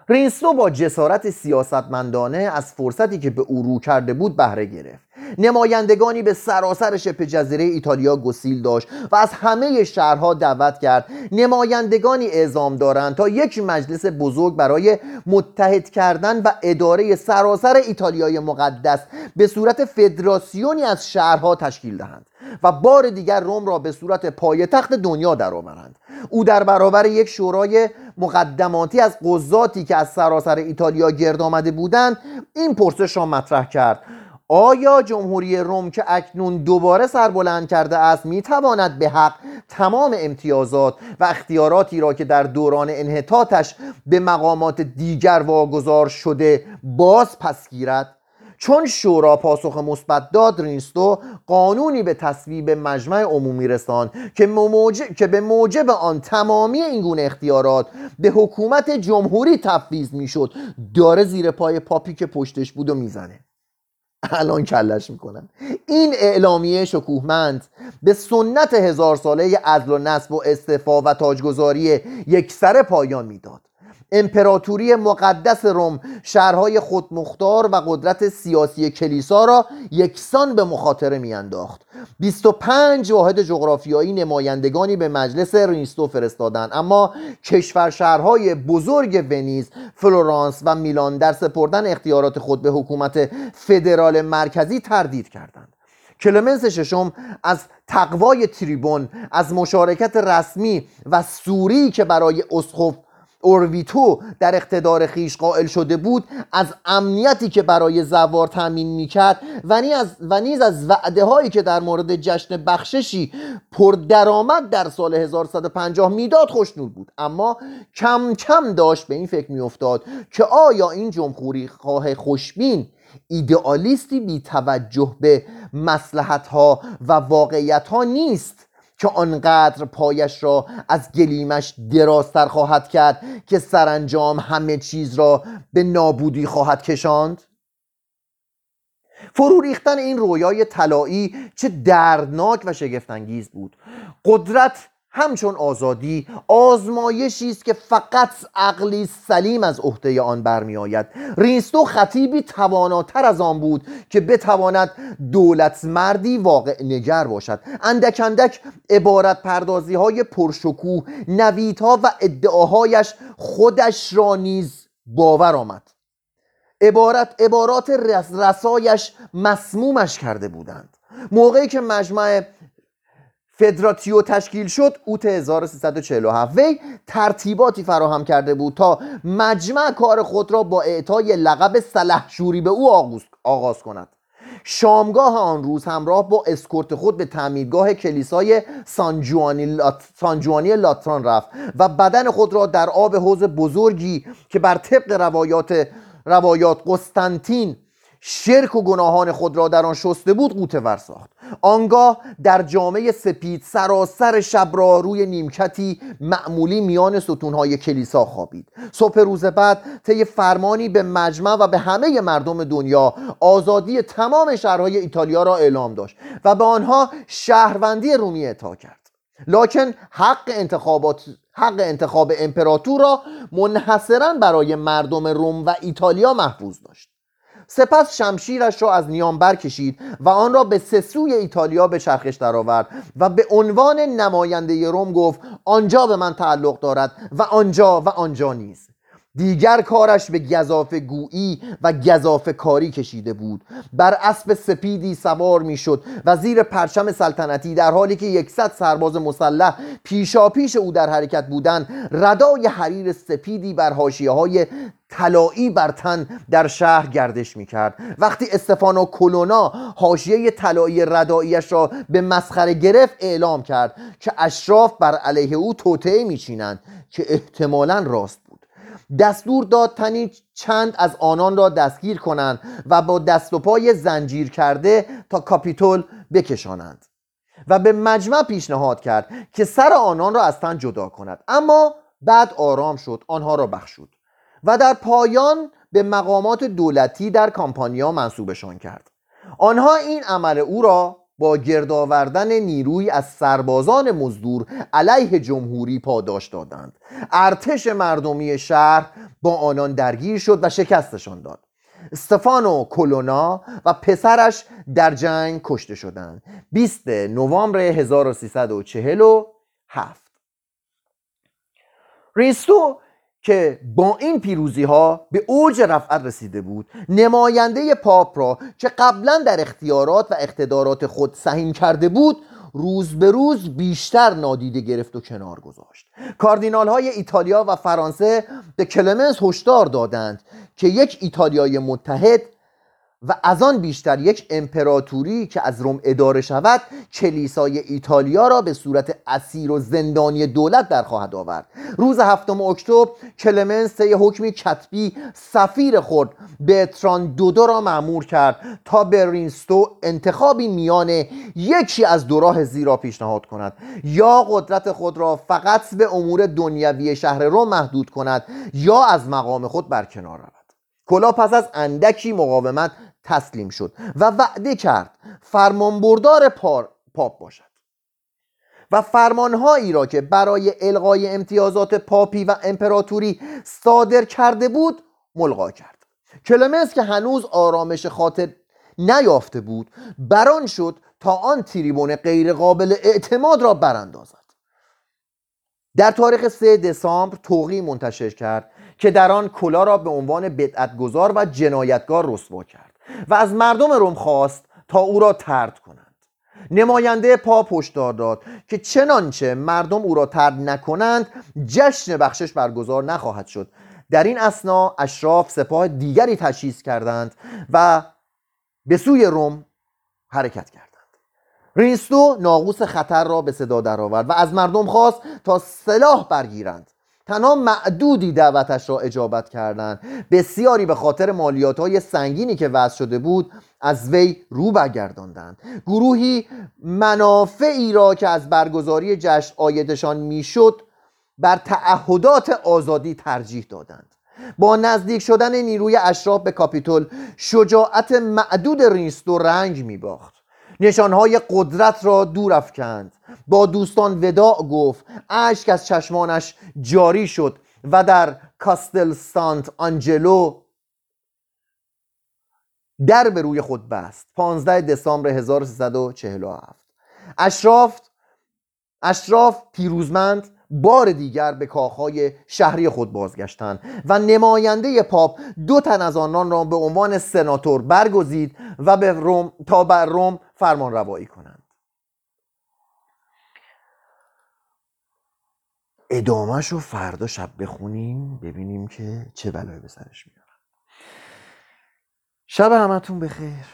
رینتسو با جسارت سیاستمندانه از فرصتی که به او رو کرده بود بهره گرفت. نمایندگانی به سراسر شبه جزیره ایتالیا گسیل داشت و از همه شهرها دعوت کرد. نمایندگانی اعزام دارند تا یک مجلس بزرگ برای متحد کردن و اداره سراسر ایتالیای مقدس به صورت فدراسیونی از شهرها تشکیل دهند و بار دیگر روم را به صورت پایتخت دنیا درآورند. او در برابر یک شورای مقدماتی از قضاتی که از سراسر ایتالیا گرد آمده بودند این پرسش را مطرح کرد. آیا جمهوری روم که اکنون دوباره سربلند کرده است می‌تواند به حق تمام امتیازات و اختیاراتی را که در دوران انحطاطش به مقامات دیگر واگذار شده باز پس گیرد؟ چون شورا پاسخ مثبت داد رینستو قانونی به تصویب مجمع عمومی رساند که, که به موجب آن تمامی این گونه اختیارات به حکومت جمهوری تفویض می‌شد. داره زیر پای پاپی که پشتش بود و می‌زنه. الان کلش می‌کنن این اعلامیه شکوهمند به سنت هزار ساله عدل و نصب و استفا و تاجگذاری یک سر پایان می‌داد. امپراتوری مقدس روم شهرهای خودمختار و قدرت سیاسی کلیسا را یکسان به مخاطره میانداخت. 25 واحد جغرافیایی نمایندگانی به مجلس رینستو فرستادند اما کشور شهرهای بزرگ ونیز فلورانس و میلان در سپردن اختیارات خود به حکومت فدرال مرکزی تردید کردند. کلمنس ششم از تقوای تریبون از مشارکت رسمی و صوری که برای اسقف اورویتو در اقتدار خویش قائل شده بود از امنیتی که برای زوار تامین می‌کرد و و نیز از وعده هایی که در مورد جشن بخششی پردرآمد در سال 1150 می‌داد خوشنود بود. اما کم کم داشت به این فکر میافتاد که آیا این جمهوری خواه خوشبین ایدئالیستی بی توجه به مسلحت ها و واقعیت ها نیست؟ که آنقدر پایش را از گلیمش درازتر خواهد کرد که سرانجام همه چیز را به نابودی خواهد کشاند؟ فرو ریختن این رویای طلایی چه دردناک و شگفتانگیز بود. قدرت همچون آزادی آزمایشی است که فقط عقلی سلیم از عهده آن برمیآید. ریستو خطیبی تواناتر از آن بود که بتواند دولت مردی واقع نگر باشد. اندک اندک عبارت پردازی های پرشکوه نویدها و ادعاهایش خودش را نیز باور آمد. عبارت عبارات رسایش مسمومش کرده بودند. موقعی که مجمع فدراتیو تشکیل شد اوت 1347 وی ترتیباتی فراهم کرده بود تا مجمع کار خود را با اعطای لقب سلحشوری به او آغاز کند. شامگاه آن روز همراه با اسکورت خود به تعمیرگاه کلیسای سانجوانی, لات... لاتران رفت و بدن خود را در آب حوز بزرگی که بر طبق روایات روایات قسطنطین شرک و گناهان خود را در آن شسته بود قوته ور ساخت. آنگاه در جامعه سپید سراسر شب را روی نیمکتی معمولی میان ستونهای کلیسا خوابید. صبح روز بعد طی فرمانی به مجمع و به همه مردم دنیا آزادی تمام شهرهای ایتالیا را اعلام داشت و به آنها شهروندی رومی اعطا کرد. لکن حق انتخابات حق انتخاب امپراتور را منحصرا برای مردم روم و ایتالیا محفوظ داشت. سپس شمشیرش را از نیام برکشید و آن را به سسوی ایتالیا به چرخش درآورد و به عنوان نماینده روم گفت آنجا به من تعلق دارد و آنجا و آنجا نیست دیگر کارش به گذاف گویی و گذاف کاری کشیده بود. بر اسب سپیدی سوار می‌شد و زیر پرچم سلطنتی در حالی که یکصد سرباز مسلح پیشا پیش او در حرکت بودند ردای حریر سپیدی بر حاشیه های طلایی بر تن در شهر گردش می‌کرد. وقتی استفانو کلونا حاشیه طلایی رداییش را به مسخره گرفت اعلام کرد که اشراف بر علیه او توطعه میچینند که احتمالا راست. دستور داد تنی چند از آنان را دستگیر کنند و با دست و پای زنجیر کرده تا کاپیتول بکشانند و به مجمع پیشنهاد کرد که سر آنان را از تن جدا کند. اما بعد آرام شد آنها را بخشود و در پایان به مقامات دولتی در کامپانیا منصوبشان کرد. آنها این عمل او را با گرد آوردن نیروی از سربازان مزدور علیه جمهوری پاداش دادند. ارتش مردمی شهر با آنان درگیر شد و شکستشان داد. استفانو کلونا و پسرش در جنگ کشته شدند. 20 نوامبر 1347 ریستو که با این پیروزی ها به اوج رفعت رسیده بود. نماینده پاپ را که قبلا در اختیارات و اقتدارات خود سهیم کرده بود روز به روز بیشتر نادیده گرفت و کنار گذاشت. کاردینال های ایتالیا و فرانسه به کلمنس هشدار دادند که یک ایتالیای متحد و از آن بیشتر یک امپراتوری که از روم اداره شود کلیسای ایتالیا را به صورت اسیر و زندانی دولت در خواهد آورد. روز هفتم اکتبر کلمنس طی حکمی کتبی سفیر خود تران دودو را معمور کرد تا به رینستو انتخابی میان یکی از دو راه زیرا پیشنهاد کند. یا قدرت خود را فقط به امور دنیوی شهر روم محدود کند یا از مقام خود برکنار رود. کلا پس از اندکی مقاومت تسلیم شد و وعده کرد فرمانبردار پاپ باشد. و فرمانهایی را که برای الغای امتیازات پاپی و امپراتوری صادر کرده بود ملغا کرد. کلمنس که هنوز آرامش خاطر نیافته بود. بران شد تا آن تریبون غیر قابل اعتماد را براندازد. در تاریخ 3 دسامبر توقی منتشر کرد که در آن کلا را به عنوان بدعتگذار و جنایتگار رسوا کرد و از مردم روم خواست تا او را ترد کنند. نماینده پا هشدار داد که چنانچه مردم او را ترد نکنند جشن بخشش برگزار نخواهد شد. در این اسنا اشراف سپاه دیگری تشخیص کردند و به سوی روم حرکت کردند. رینستو ناقوس خطر را به صدا درآورد و از مردم خواست تا سلاح برگیرند. تنها معدودی دعوتش را اجابت کردند. بسیاری به خاطر مالیات های سنگینی که وضع شده بود از وی رو برگرداندند. گروهی منافعی را که از برگزاری جشن آیدشان می‌شد بر تعهدات آزادی ترجیح دادند. با نزدیک شدن نیروی اشراف به کاپیتول شجاعت معدود ریستو رنگ می باخت نشانهای قدرت را دور افکند. با دوستان وداع گفت اشک از چشمانش جاری شد و در کاستل سانت آنجلو در به روی خود بست. 15 دسامبر 1347 اشراف اشراف پیروزمند بار دیگر به کاخهای شهری خود بازگشتند و نماینده پاپ دو تن از آنان را به عنوان سناتور برگزید و به روم تا بر روم فرمان روایی کنند. ادامهش رو فردا شب بخونیم ببینیم که چه بلایی به سرش میارن شب همتون بخیر.